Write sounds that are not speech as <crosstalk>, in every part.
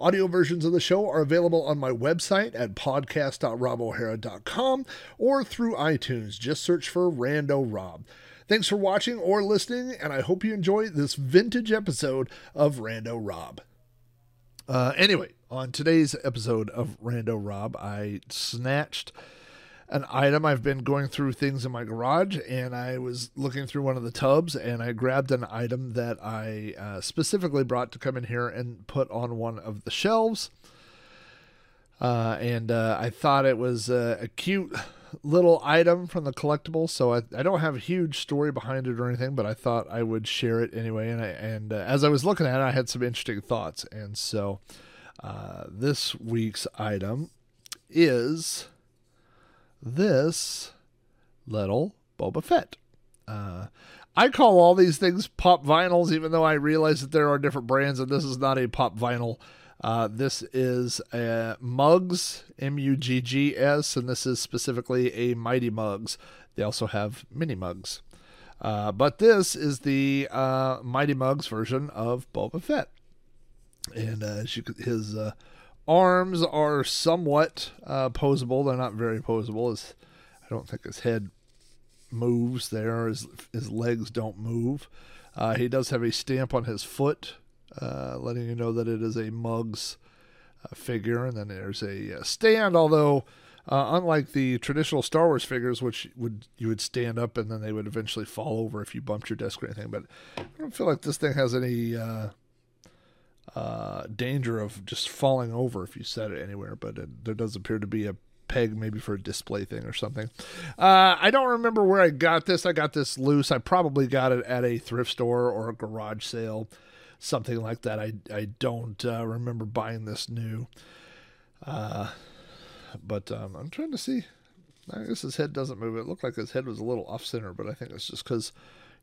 Audio versions of the show are available on my website at podcast.robohara.com or through iTunes. Just search for Rando Rob. Thanks for watching or listening, and I hope you enjoy this vintage episode of Rando Rob. Uh, anyway, on today's episode of Rando Rob, I snatched an item. I've been going through things in my garage and I was looking through one of the tubs and I grabbed an item that I uh, specifically brought to come in here and put on one of the shelves. Uh, and uh, I thought it was a cute little item from the collectible. So I, I don't have a huge story behind it or anything, but I thought I would share it anyway. And I, and uh, as I was looking at it, I had some interesting thoughts. And so uh, this week's item is this little Boba Fett. Uh, I call all these things pop vinyls, even though I realize that there are different brands, and this is not a pop vinyl. Uh, this is a Muggs, M U G G S, and this is specifically a Mighty Muggs. They also have mini Muggs. Uh, but this is the uh, Mighty Muggs version of Boba Fett. And uh, his uh, arms are somewhat uh, posable. They're not very posable. His, I don't think his head moves there. His, his legs don't move. Uh, he does have a stamp on his foot, uh, letting you know that it is a Muggs uh, figure. And then there's a, uh, stand, although. Uh, unlike the traditional Star Wars figures, which would you would stand up and then they would eventually fall over if you bumped your desk or anything, but I don't feel like this thing has any uh, danger of just falling over if you set it anywhere, but it, there does appear to be a peg maybe for a display thing or something. Uh, I don't remember where I got this. I got this loose. I probably got it at a thrift store or a garage sale, something like that. I, I don't uh, remember buying this new. Uh, but um, I'm trying to see. I guess his head doesn't move. It looked like his head was a little off center, but I think it's just because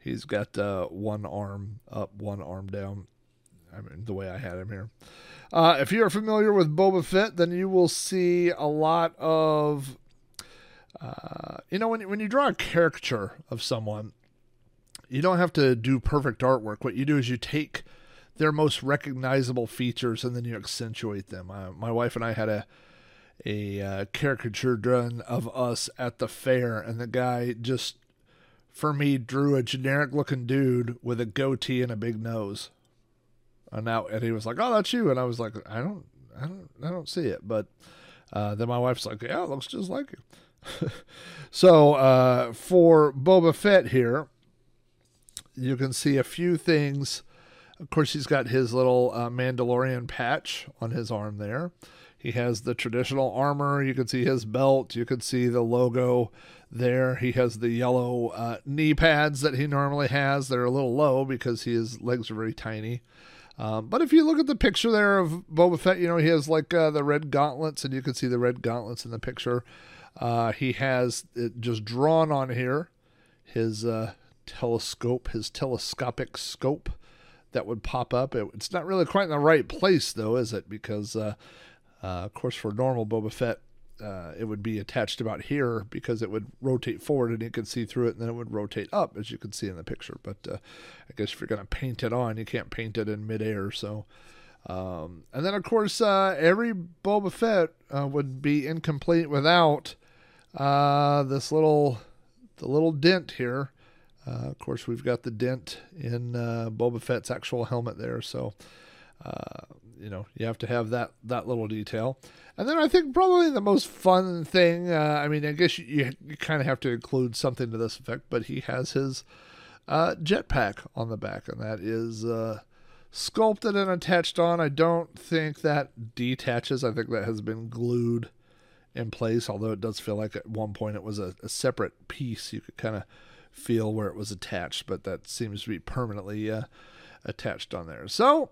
he's got uh, one arm up, one arm down. I mean, the way I had him here. Uh, if you're familiar with Boba Fett, then you will see a lot of, uh, you know, when when you draw a caricature of someone, you don't have to do perfect artwork. What you do is you take their most recognizable features and then you accentuate them. Uh, my wife and I had a a uh, caricature done of us at the fair, and the guy just, for me, drew a generic looking dude with a goatee and a big nose. And now, and he was like, "Oh, that's you," and I was like, "I don't, I don't, I don't see it." But uh, then my wife's like, "Yeah, it looks just like you." <laughs> so uh, for Boba Fett here, you can see a few things. Of course, he's got his little uh, Mandalorian patch on his arm there. He has the traditional armor. You can see his belt. You can see the logo there. He has the yellow uh, knee pads that he normally has. They're a little low because his legs are very tiny. Um, but if you look at the picture there of Boba Fett, you know, he has like uh, the red gauntlets, and you can see the red gauntlets in the picture. Uh, he has it just drawn on here his uh, telescope, his telescopic scope that would pop up. It, it's not really quite in the right place, though, is it? Because, uh, uh, of course, for normal Boba Fett, uh, it would be attached about here because it would rotate forward and you could see through it, and then it would rotate up as you can see in the picture. But uh, I guess if you're going to paint it on, you can't paint it in midair. So, um, and then of course, uh, every Boba Fett uh, would be incomplete without uh, this little the little dent here. Uh, of course, we've got the dent in Boba Fett's actual helmet there, so you know you have to have that that little detail. And then I think probably the most fun thing, uh, I mean, I guess you, you kind of have to include something to this effect, but he has his uh, jetpack on the back, and that is uh, sculpted and attached on. I don't think that detaches. I think that has been glued in place, although it does feel like at one point it was a, a separate piece. You could kind of feel where it was attached, but that seems to be permanently uh, attached on there. So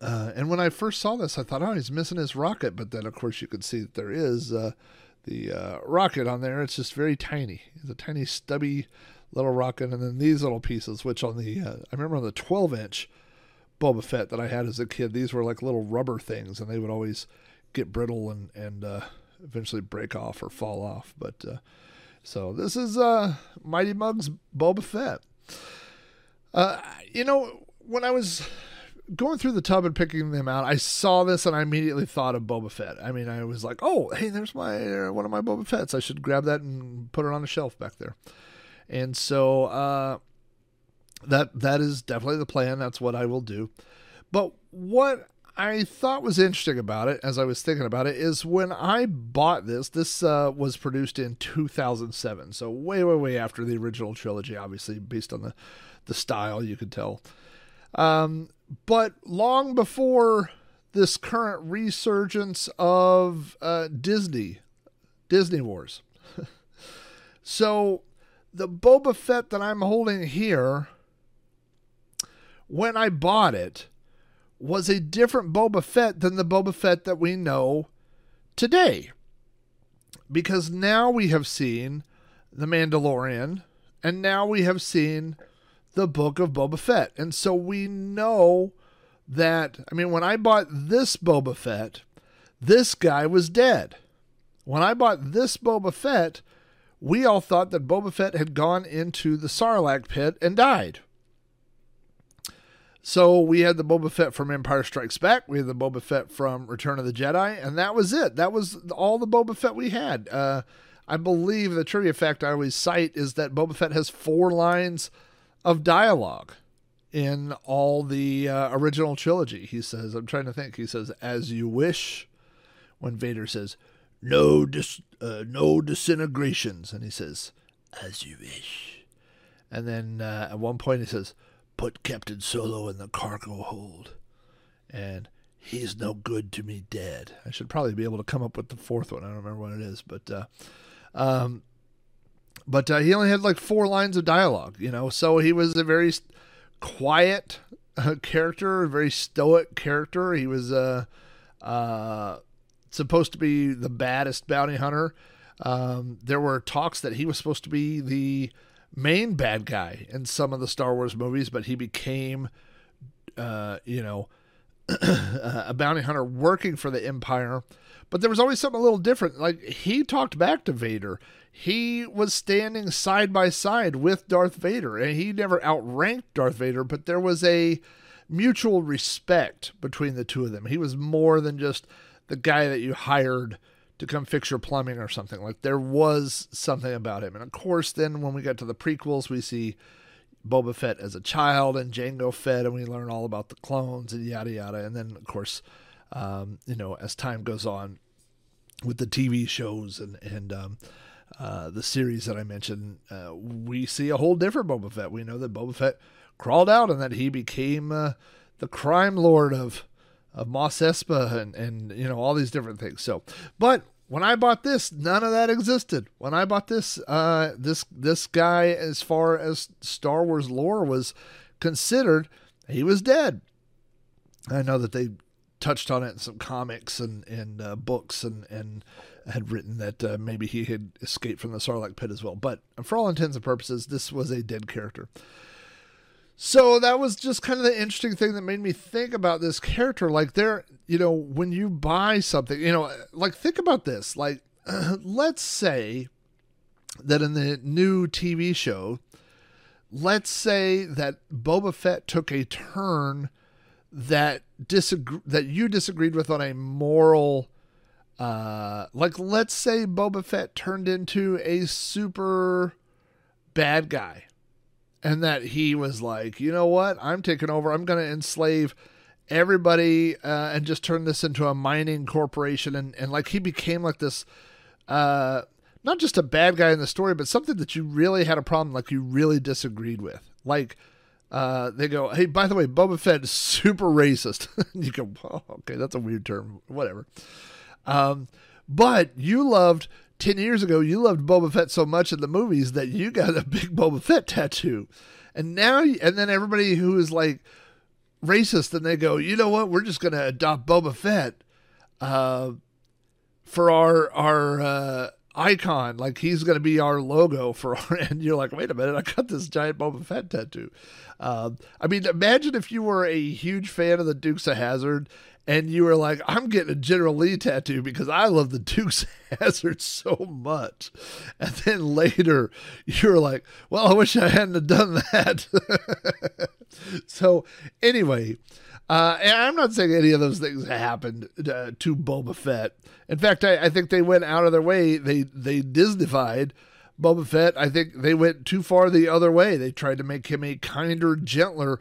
uh, and when I first saw this, I thought, oh, he's missing his rocket. But then, of course, you could see that there is uh, the uh, rocket on there. It's just very tiny. It's a tiny stubby little rocket, and then these little pieces, which on the uh, I remember on the 12 inch Boba Fett that I had as a kid, these were like little rubber things, and they would always get brittle and and uh, eventually break off or fall off. But uh, so this is Mighty Muggs Boba Fett. You know, when I was going through the tub and picking them out, I saw this and I immediately thought of Boba Fett. I mean, I was like, "Oh, hey, there's my uh, one of my Boba Fetts. I should grab that and put it on a shelf back there." And so uh, that that is definitely the plan. That's what I will do. But what I thought was interesting about it, as I was thinking about it, is when I bought this. This uh, was produced in 2007, so way, way, way after the original trilogy. Obviously, based on the the style, you could tell. Um, but long before this current resurgence of uh, Disney, Disney Wars. <laughs> so the Boba Fett that I'm holding here, when I bought it, was a different Boba Fett than the Boba Fett that we know today. Because now we have seen The Mandalorian, and now we have seen the book of Boba Fett. And so we know that, I mean, when I bought this Boba Fett, this guy was dead. When I bought this Boba Fett, we all thought that Boba Fett had gone into the Sarlacc pit and died. So we had the Boba Fett from Empire Strikes Back, we had the Boba Fett from Return of the Jedi, and that was it. That was all the Boba Fett we had. Uh, I believe the trivia fact I always cite is that Boba Fett has four lines of dialogue in all the uh, original trilogy. He says, I'm trying to think. He says, "As you wish," when Vader says, "No, dis- uh, no disintegrations," and he says, "As you wish," and then uh, at one point he says, "Put Captain Solo in the cargo hold," and he's no good to me dead. I should probably be able to come up with the fourth one. I don't remember what it is, but uh, um, but uh, he only had like four lines of dialogue, you know. So he was a very quiet uh, character, a very stoic character. He was uh, uh, supposed to be the baddest bounty hunter. Um, there were talks that he was supposed to be the main bad guy in some of the Star Wars movies, but he became, uh, you know, a bounty hunter working for the Empire. But there was always something a little different. Like he talked back to Vader he was standing side by side with Darth Vader, and he never outranked Darth Vader, but there was a mutual respect between the two of them. He was more than just the guy that you hired to come fix your plumbing or something. Like there was something about him. And of course, then when we get to the prequels, we see Boba Fett as a child and Jango Fett, and we learn all about the clones and yada yada. And then, of course, um, you know, as time goes on with the TV shows and and um, uh, the series that I mentioned, uh, we see a whole different Boba Fett. We know that Boba Fett crawled out and that he became uh, the crime lord of of Mos Espa and and you know all these different things. So, but when I bought this, none of that existed. When I bought this, uh, this this guy, as far as Star Wars lore was considered, he was dead. I know that they touched on it in some comics and and uh, books and and had written that uh, maybe he had escaped from the Sarlacc pit as well. But for all intents and purposes, this was a dead character. So that was just kind of the interesting thing that made me think about this character. Like, there, you know, when you buy something, you know, like think about this. Like, uh, <clears throat> let's say that in the new TV show, let's say that Boba Fett took a turn that disagree that you disagreed with on a moral uh, like let's say Boba Fett turned into a super bad guy and that he was like, you know what, I'm taking over. I'm going to enslave everybody uh, and just turn this into a mining corporation. And, and like he became like this, uh, not just a bad guy in the story, but something that you really had a problem, like you really disagreed with. Like, uh, they go, hey, by the way, Boba Fett is super racist. <laughs> you go, oh, okay, that's a weird term, whatever. Um, but you loved 10 years ago, you loved Boba Fett so much in the movies that you got a big Boba Fett tattoo. And now, and then everybody who is like racist, and they go, you know what? We're just going to adopt Boba Fett uh, for our, our, uh, icon. Like he's going to be our logo for our, <laughs> and you're like, wait a minute, I got this giant Boba Fett tattoo. Um, I mean, imagine if you were a huge fan of the Dukes of Hazzard and you were like, I'm getting a General Lee tattoo because I love the Dukes <laughs> Hazzard so much. And then later you were like, well, I wish I hadn't done that. <laughs> so anyway, uh, I'm not saying any of those things happened uh, to Boba Fett. In fact, I, I, think they went out of their way. They they Disneyfied Boba Fett. I think they went too far the other way. They tried to make him a kinder, gentler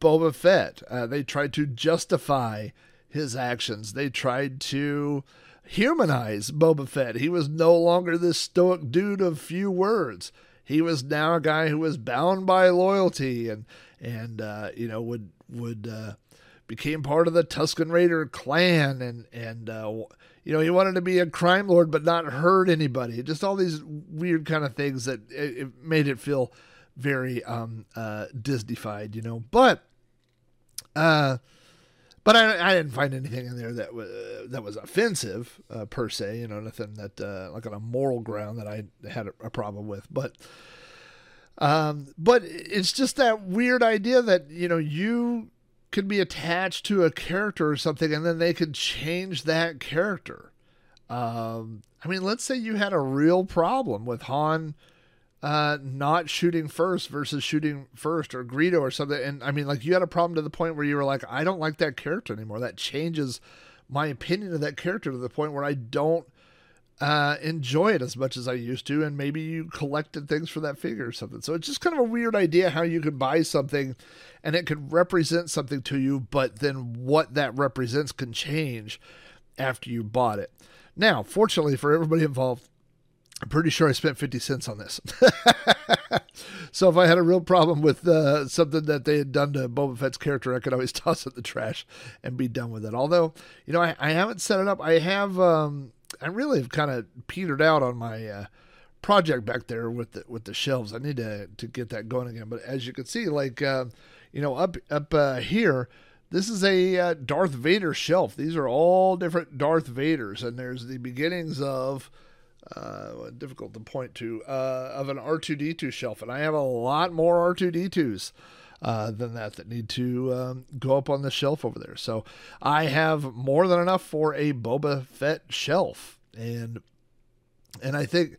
Boba Fett. Uh, they tried to justify his actions. They tried to humanize Boba Fett. He was no longer this stoic dude of few words. He was now a guy who was bound by loyalty and and uh, you know would would uh, became part of the Tusken Raider clan, and and uh, you know he wanted to be a crime lord but not hurt anybody. Just all these weird kind of things that it, it made it feel very um, uh, Disneyfied, you know. But uh, but I, I didn't find anything in there that was that was offensive uh, per se. You know, nothing that uh, like on a moral ground that I had a, a problem with. But um, but it's just that weird idea that you know you could be attached to a character or something, and then they could change that character. Um, I mean, let's say you had a real problem with Han uh, not shooting first versus shooting first, or Greedo or something. And I mean, like you had a problem to the point where you were like, I don't like that character anymore. That changes my opinion of that character to the point where I don't uh, enjoy it as much as I used to, and maybe you collected things for that figure or something. So it's just kind of a weird idea how you could buy something and it could represent something to you, but then what that represents can change after you bought it. Now, fortunately for everybody <laughs> involved, I'm pretty sure I spent 50 cents on this. <laughs> so if I had a real problem with uh, something that they had done to Boba Fett's character, I could always <laughs> toss it in the trash and be done with it. Although, you know, I, I haven't set it up. I have um, I really have kind of petered out on my uh, project back there with the with the shelves. I need to to get that going again. But as you can see, like uh, you know, up up uh, here, this is a uh, Darth Vader shelf. These are all different Darth Vaders, and there's the beginnings of. Uh, difficult to point to uh, of an R2D2 shelf, and I have a lot more R2D2s uh, than that that need to um, go up on the shelf over there. So I have more than enough for a Boba Fett shelf, and and I think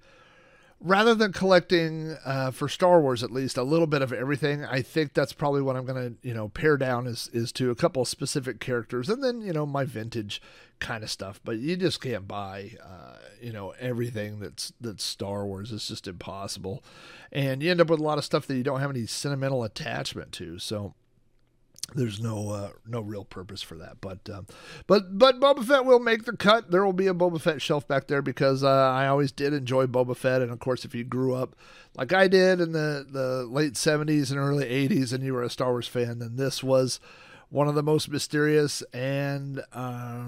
rather than collecting uh, for Star Wars at least a little bit of everything, I think that's probably what I'm gonna you know pare down is is to a couple specific characters, and then you know my vintage kind of stuff. But you just can't buy uh, you know everything that's that's Star Wars. It's just impossible, and you end up with a lot of stuff that you don't have any sentimental attachment to. So there's no uh, no real purpose for that. But um, but but Boba Fett will make the cut. There will be a Boba Fett shelf back there because uh, I always did enjoy Boba Fett, and of course, if you grew up like I did in the the late '70s and early '80s, and you were a Star Wars fan, then this was one of the most mysterious and uh,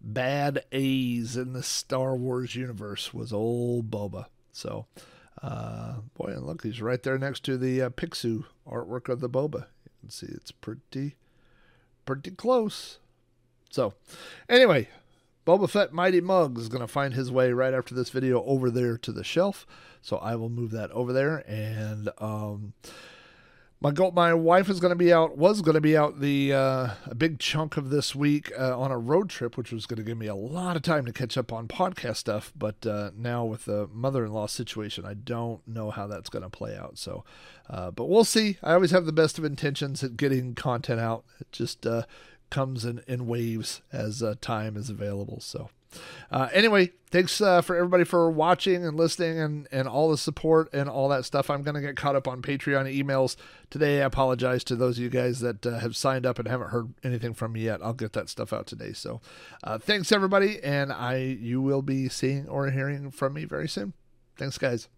bad A's in the Star Wars universe was old Boba. So. Uh, boy, and look, he's right there next to the uh, Pixu artwork of the Boba can see it's pretty, pretty close. So, anyway, Boba Fett Mighty Mugg is going to find his way right after this video over there to the shelf. So I will move that over there and um, my go- my wife is going to be out was going to be out the uh, a big chunk of this week uh, on a road trip which was going to give me a lot of time to catch up on podcast stuff but uh, now with the mother-in-law situation i don't know how that's going to play out so uh, but we'll see. I always have the best of intentions at getting content out. It just uh, comes in, in waves as uh, time is available so uh, anyway, thanks uh, for everybody for watching and listening and, and all the support and all that stuff. I'm going to get caught up on Patreon emails today. I apologize to those of you guys that uh, have signed up and haven't heard anything from me yet. I'll get that stuff out today. So uh, thanks, everybody. And I you will be seeing or hearing from me very soon. Thanks, guys.